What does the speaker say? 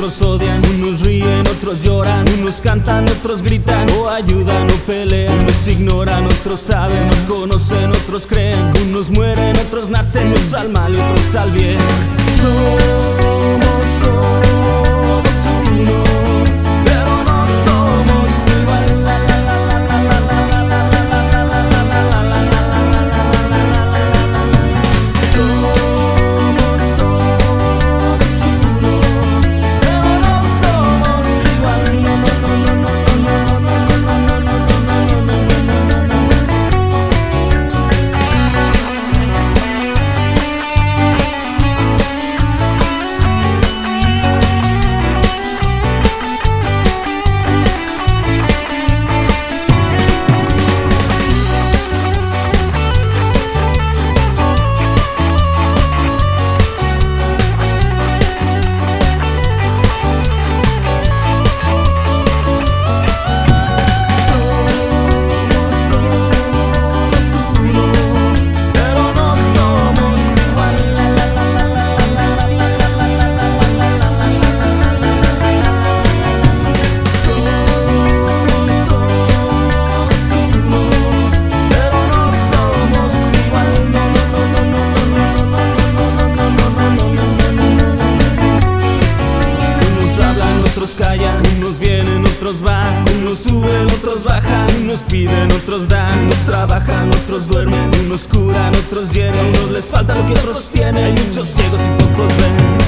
otros odian, unos ríen, otros lloran, unos cantan, otros gritan, o ayudan, o pelean, unos ignoran, otros saben, nos conocen, otros creen, unos mueren, otros nacen, unos al mal otros al bien. Otros bajan, unos piden, otros dan, unos trabajan, otros duermen, unos curan, otros llenan, unos les falta lo que otros tienen, muchos ciegos y pocos ven.